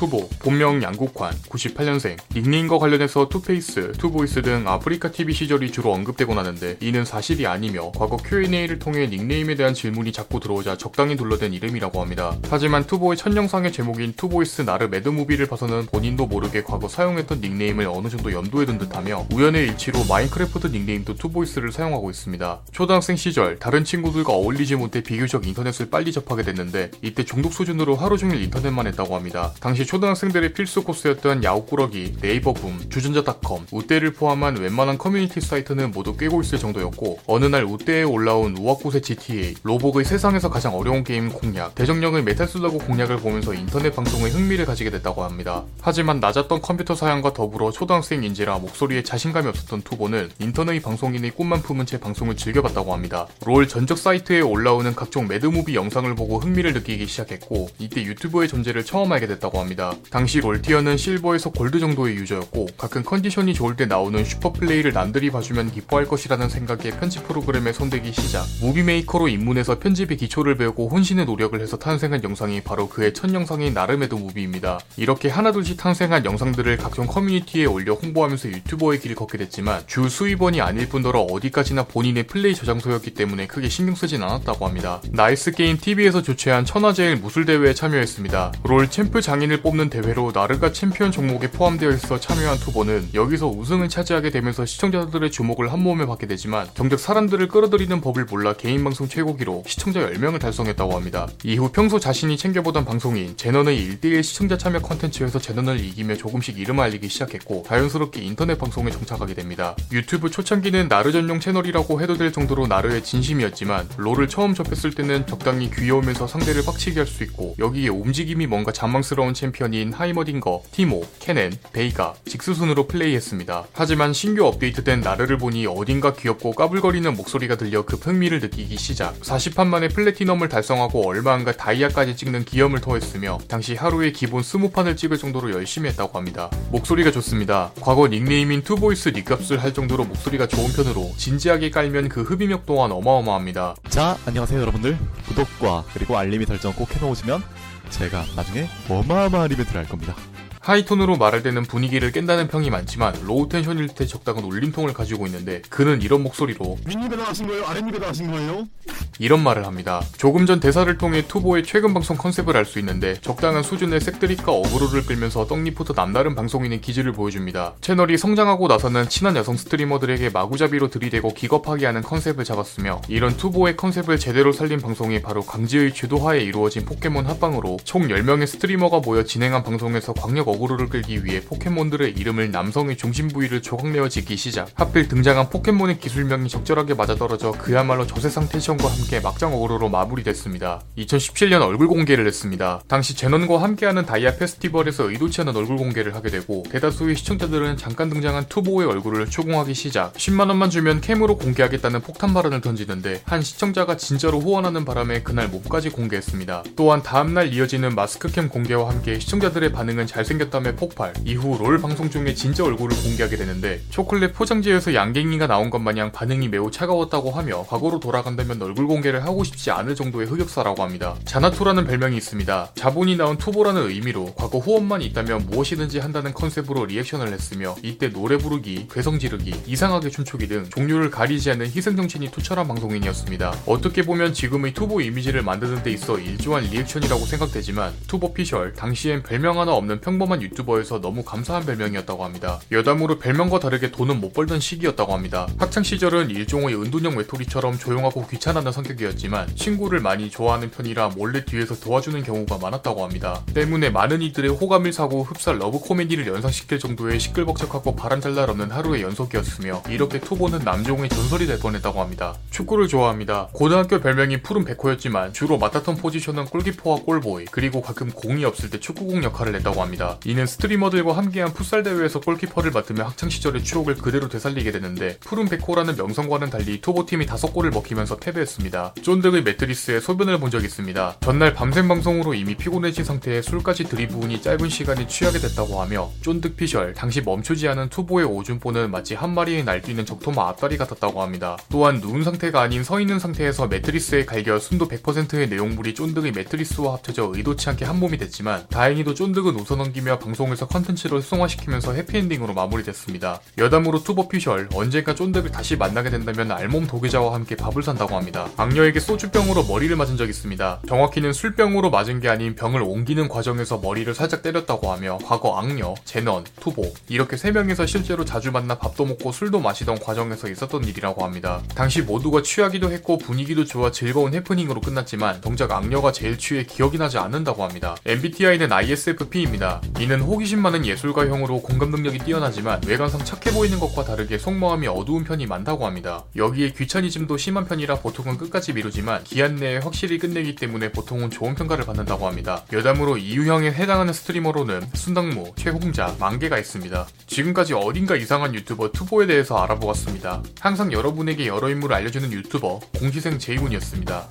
투보, 본명 양국환, 98년생, 닉네임과 관련해서 투페이스, 투보이스 등 아프리카 TV 시절이 주로 언급되곤 하는데 이는 사실이 아니며 과거 Q&A를 통해 닉네임에 대한 질문이 자꾸 들어오자 적당히 둘러댄 이름이라고 합니다. 하지만 투보의 첫 영상의 제목인 투보이스 나르 mad movie를 봐서는 본인도 모르게 과거 사용했던 닉네임을 어느 정도 염두에 둔 듯하며 우연의 일치로 마인크래프트 닉네임도 투보이스를 사용하고 있습니다. 초등학생 시절 다른 친구들과 어울리지 못해 비교적 인터넷을 빨리 접하게 됐는데 이때 중독 수준으로 하루 종일 인터넷만 했다고 합니다. 당시 초등학생들의 필수 코스였던 야후꾸러기, 네이버붐, 주전자닷컴, 웃대를 포함한 웬만한 커뮤니티 사이트는 모두 꿰고 있을 정도였고 어느 날 웃대에 올라온 우왁굳의 GTA, 로복의 세상에서 가장 어려운 게임 공략, 대정령의 메탈슬러그 공략을 보면서 인터넷 방송에 흥미를 가지게 됐다고 합니다. 하지만 낮았던 컴퓨터 사양과 더불어 초등학생인지라 목소리에 자신감이 없었던 투보는 인터넷 방송인의 꿈만 품은 채 방송을 즐겨봤다고 합니다. 롤 전적 사이트에 올라오는 각종 mad movie 영상을 보고 흥미를 느끼기 시작했고 이때 유튜브의 존재를 처음 알게 됐다고 합니다. 당시 롤티어는 실버에서 골드 정도의 유저였고 가끔 컨디션이 좋을 때 나오는 super play를 남들이 봐주면 기뻐할 것이라는 생각에 편집 프로그램에 손대기 시작 무비메이커로 입문해서 편집의 기초를 배우고 혼신의 노력을 해서 탄생한 영상이 바로 그의 첫 영상인 나르 mad movie입니다. 이렇게 하나둘씩 탄생한 영상들을 각종 커뮤니티에 올려 홍보하면서 유튜버의 길을 걷게 됐지만 주 수입원이 아닐 뿐더러 어디까지나 본인의 플레이 저장소였기 때문에 크게 신경 쓰진 않았다고 합니다. 나이스 게임 TV에서 주최한 천하제일 무술대회에 참여했습니다. 롤 챔프 장인을 뽑는 대회로 나르가 챔피언 종목에 포함되어 있어 참여한 투보는 여기서 우승을 차지하게 되면서 시청자들의 주목을 한 몸에 받게 되지만 정작 사람들을 끌어들이는 법을 몰라 개인 방송 최고 기록 시청자 10명을 달성했다고 합니다. 이후 평소 자신이 챙겨보던 방송인 제넌의 1대1 시청자 참여 컨텐츠에서 제넌을 이기며 조금씩 이름을 알리기 시작했고 자연스럽게 인터넷 방송에 정착하게 됩니다. 유튜브 초창기는 나르 전용 채널이라고 해도 될 정도로 나르에 진심이었지만 롤을 처음 접했을 때는 적당히 귀여우면서 상대를 빡치게 할 수 있고 여기에 움직임이 뭔가 잔망스러운 챔피언 인 하이머딩거, 티모, 케넨, 베이가, 직스 순으로 플레이했습니다. 하지만 신규 업데이트된 나르를 보니 어딘가 귀엽고 까불거리는 목소리가 들려 급 흥미를 느끼기 시작 40판 만에 플래티넘을 달성하고 얼마 안가 다이아까지 찍는 기염을 토했으며 당시 하루에 기본 20판을 찍을 정도로 열심히 했다고 합니다. 목소리가 좋습니다. 과거 닉네임인 투보이스 닉값을 할 정도로 목소리가 좋은 편으로 진지하게 깔면 그 흡입력 또한 어마어마합니다. 자, 안녕하세요 여러분들. 구독과 그리고 알림이 설정 꼭 해놓으시면 제가 나중에 어마어마한 이벤트를 할 겁니다. high tone으로 말할 때는 분위기를 깬다는 평이 많지만 low tension일 때 적당한 울림통을 가지고 있는데 그는 이런 목소리로 윗입에다 하신 거예요? 아랫입에다 하신 거예요? 이런 말을 합니다. 조금 전 대사를 통해 투보의 최근 방송 컨셉을 알 수 있는데 적당한 수준의 색드립과 어그로를 끌면서 떡잎부터 남다른 방송인의 기질을 보여줍니다. 채널이 성장하고 나서는 친한 여성 스트리머들에게 마구잡이로 들이대고 기겁하게 하는 컨셉을 잡았으며 이런 투보의 컨셉을 제대로 살린 방송이 바로 강지의 주도하에 이루어진 포켓몬 합방으로 총 10명의 스트리머가 모여 진행한 방송에서 광역 어그로를 끌기 위해 포켓몬들의 이름을 남성의 중심 부위를 조각내어 짓기 시작. 하필 등장한 포켓몬의 기술명이 적절하게 맞아떨어져 그야말로 저세상 텐션과 함께 막장 어그로로 마무리됐습니다. 2017년 얼굴 공개를 했습니다. 당시 제넌과 함께하는 다이아 페스티벌에서 의도치 않은 얼굴 공개를 하게 되고 대다수의 시청자들은 잠깐 등장한 투보의 얼굴을 추궁하기 시작. 10만 원만 주면 캠으로 공개하겠다는 폭탄 발언을 던지는데 한 시청자가 진짜로 후원하는 바람에 그날 몸까지 공개했습니다. 또한 다음날 이어지는 mask cam 공개와 함께 시청자들의 반응은 잘생겼다며 폭발. 이후 롤 방송 중에 진짜 얼굴을 공개하게 되는데 초콜릿 포장지에서 양갱이가 나온 것 마냥 반응이 매우 차가웠다고 하며 과거로 돌아간다면 얼굴 공개를 하고 싶지 않을 정도의 흑역사라고 합니다. 자나토라는 별명이 있습니다. 자본이 낳은 투보라는 의미로 과거 후원만 있다면 무엇이든지 한다는 컨셉으로 리액션을 했으며 이때 노래 부르기, 괴성 지르기, 이상하게 춤추기 등 종류를 가리지 않는 희생정신이 투철한 방송인이었습니다. 어떻게 보면 지금의 투보 이미지를 만드는 데 있어 일조한 리액션이라고 생각되지만 투보 피셜 당시엔 별명 하나 없는 평범한 유튜버에서 너무 감사한 별명이었다고 합니다. 여담으로 별명과 다르게 돈은 못 벌던 시기였다고 합니다. 학창 시절은 일종의 은둔형 외톨이처럼 조용하고 귀찮아하는 성격이었지만 친구를 많이 좋아하는 편이라 몰래 뒤에서 도와주는 경우가 많았다고 합니다. 때문에 많은 이들의 호감을 사고 흡사 러브 코미디를 연상시킬 정도의 시끌벅적하고 바람잘 날 없는 하루의 연속이었으며 이렇게 투보는 남중의 전설이 될 뻔했다고 합니다. 축구를 좋아합니다. 고등학교 별명이 푸른 백호였지만 주로 맡았던 포지션은 골키퍼와 골보이 그리고 가끔 공이 없을 때 축구공 역할을 했다고 합니다. 이는 스트리머들과 함께한 풋살 대회에서 골키퍼를 맡으며 학창 시절의 추억을 그대로 되살리게 되는데 푸른 백호라는 명성과는 달리 투보팀이 다섯 골을 먹히면서 패배했습니다. 쫀득의 매트리스에 소변을 본 적이 있습니다. 전날 밤샘 방송으로 이미 피곤해진 상태에 술까지 들이부으니 짧은 시간에 취하게 됐다고 하며 쫀득 피셜 당시 멈추지 않은 투보의 오줌보는 마치 한 마리의 날뛰는 적토마 앞다리 같았다고 합니다. 또한 누운 상태가 아닌 서 있는 상태에서 매트리스에 갈겨 순도 100%의 내용물이 쫀득의 매트리스와 합쳐져 의도치 않게 한 몸이 됐지만 다행히도 쫀득은 웃어넘기며 방송에서 컨텐츠를 승화시키면서 해피엔딩으로 마무리됐습니다. 여담으로 투보 피셜 언젠가 쫀득을 다시 만나게 된다면 알몸 도게자와 함께 밥을 산다고 합니다. 악녀에게 소주병으로 머리를 맞은 적 있습니다. 정확히는 술병으로 맞은 게 아닌 병을 옮기는 과정에서 머리를 살짝 때렸다고 하며 과거 악녀, 제넌, 투보 이렇게 세 명에서 실제로 자주 만나 밥도 먹고 술도 마시던 과정에서 있었던 일이라고 합니다. 당시 모두가 취하기도 했고 분위기도 좋아 즐거운 해프닝으로 끝났지만 정작 악녀가 제일 취해 기억이 나지 않는다고 합니다. MBTI는 ISFP입니다. 이는 호기심 많은 예술가형으로 공감 능력이 뛰어나지만 외관상 착해 보이는 것과 다르게 속마음이 어두운 편이 많다고 합니다. 여기에 귀차니즘도 심한 편이라 보통은 끝까지 미루지만 기한 내에 확실히 끝내기 때문에 보통은 좋은 평가를 받는다고 합니다. 여담으로 이 유형에 해당하는 스트리머로는 순당무, 최홍자, 만개가 있습니다. 지금까지 어딘가 이상한 유튜버 투보에 대해서 알아보았습니다. 항상 여러분에게 여러 인물을 알려주는 유튜버 공시생 제이문이었습니다.